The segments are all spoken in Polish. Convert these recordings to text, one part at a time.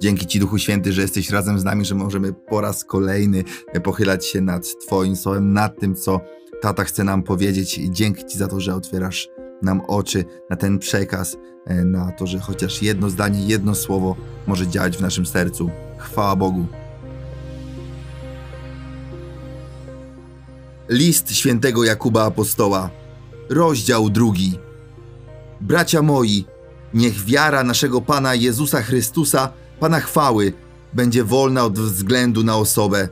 Dzięki Ci, Duchu Święty, że jesteś razem z nami, że możemy po raz kolejny pochylać się nad Twoim słowem, nad tym, co tata chce nam powiedzieć. Dzięki Ci za to, że otwierasz nam oczy na ten przekaz, e, na to, że chociaż jedno zdanie, jedno słowo może działać w naszym sercu. Chwała Bogu. List świętego Jakuba Apostoła, rozdział drugi. Bracia moi, niech wiara naszego Pana Jezusa Chrystusa, Pana chwały, będzie wolna od względu na osobę.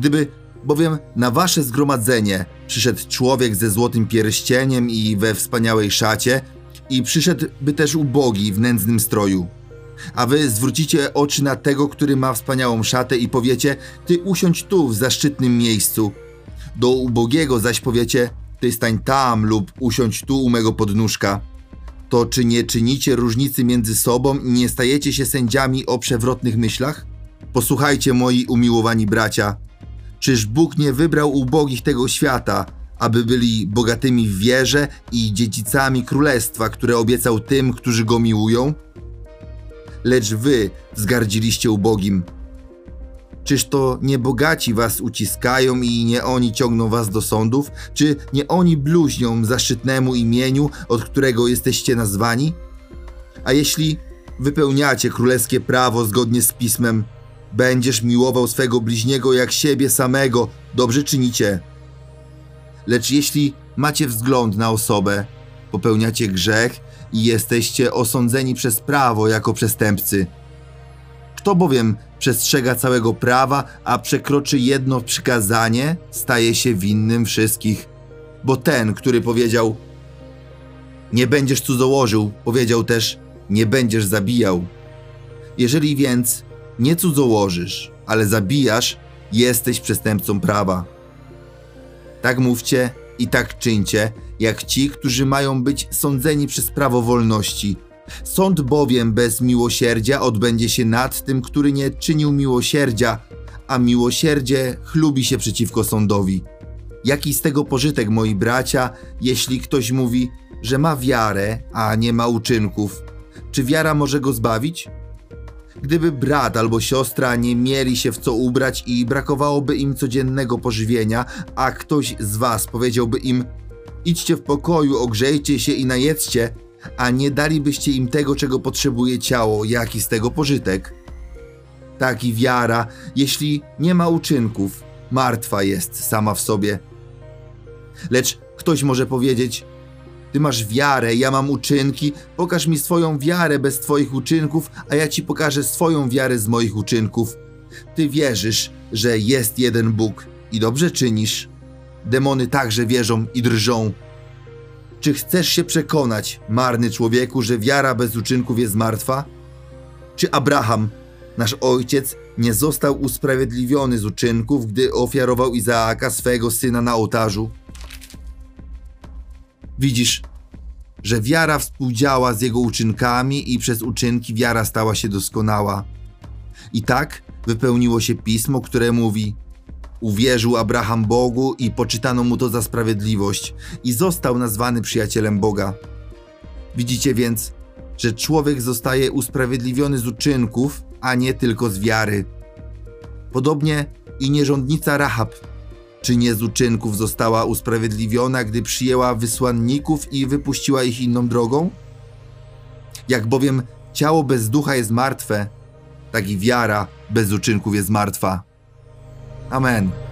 Gdyby bowiem na wasze zgromadzenie przyszedł człowiek ze złotym pierścieniem i we wspaniałej szacie, i przyszedłby też ubogi w nędznym stroju. A wy zwrócicie oczy na tego, który ma wspaniałą szatę i powiecie, ty usiądź tu w zaszczytnym miejscu. Do ubogiego zaś powiecie, ty stań tam lub usiądź tu u mego podnóżka. To czy nie czynicie różnicy między sobą i nie stajecie się sędziami o przewrotnych myślach? Posłuchajcie, moi umiłowani bracia. Czyż Bóg nie wybrał ubogich tego świata, aby byli bogatymi w wierze i dziedzicami królestwa, które obiecał tym, którzy go miłują? Lecz wy zgardziliście ubogim. Czyż to nie bogaci was uciskają i nie oni ciągną was do sądów? Czy nie oni bluźnią zaszczytnemu imieniu, od którego jesteście nazwani? A jeśli wypełniacie królewskie prawo zgodnie z pismem, będziesz miłował swego bliźniego jak siebie samego, dobrze czynicie. Lecz jeśli macie wzgląd na osobę, popełniacie grzech i jesteście osądzeni przez prawo jako przestępcy. Kto bowiem przestrzega całego prawa, a przekroczy jedno przykazanie, staje się winnym wszystkich. Bo ten, który powiedział: Nie będziesz cudzołożył, powiedział też: Nie będziesz zabijał. Jeżeli więc nie cudzołożysz, ale zabijasz, jesteś przestępcą prawa. Tak mówcie i tak czyńcie, jak ci, którzy mają być sądzeni przez prawo wolności. Sąd bowiem bez miłosierdzia odbędzie się nad tym, który nie czynił miłosierdzia, a miłosierdzie chlubi się przeciwko sądowi. Jaki z tego pożytek, moi bracia, jeśli ktoś mówi, że ma wiarę, a nie ma uczynków? Czy wiara może go zbawić? Gdyby brat albo siostra nie mieli się w co ubrać i brakowałoby im codziennego pożywienia, a ktoś z was powiedziałby im: Idźcie w pokoju, ogrzejcie się i najedzcie, a nie dalibyście im tego, czego potrzebuje ciało, jaki z tego pożytek? Tak i wiara, jeśli nie ma uczynków, martwa jest sama w sobie. Lecz ktoś może powiedzieć: ty masz wiarę, ja mam uczynki, pokaż mi swoją wiarę bez Twoich uczynków, a ja Ci pokażę swoją wiarę z moich uczynków. Ty wierzysz, że jest jeden Bóg i dobrze czynisz. Demony także wierzą i drżą. Czy chcesz się przekonać, marny człowieku, że wiara bez uczynków jest martwa? Czy Abraham, nasz ojciec, nie został usprawiedliwiony z uczynków, gdy ofiarował Izaaka, swego syna, na ołtarzu? Widzisz, że wiara współdziała z jego uczynkami i przez uczynki wiara stała się doskonała. I tak wypełniło się pismo, które mówi: Uwierzył Abraham Bogu i poczytano mu to za sprawiedliwość, i został nazwany przyjacielem Boga. Widzicie więc, że człowiek zostaje usprawiedliwiony z uczynków, a nie tylko z wiary. Podobnie i nierządnica Rahab czy nie z uczynków została usprawiedliwiona, gdy przyjęła wysłanników i wypuściła ich inną drogą? Jak bowiem ciało bez ducha jest martwe, tak i wiara bez uczynków jest martwa. Amen.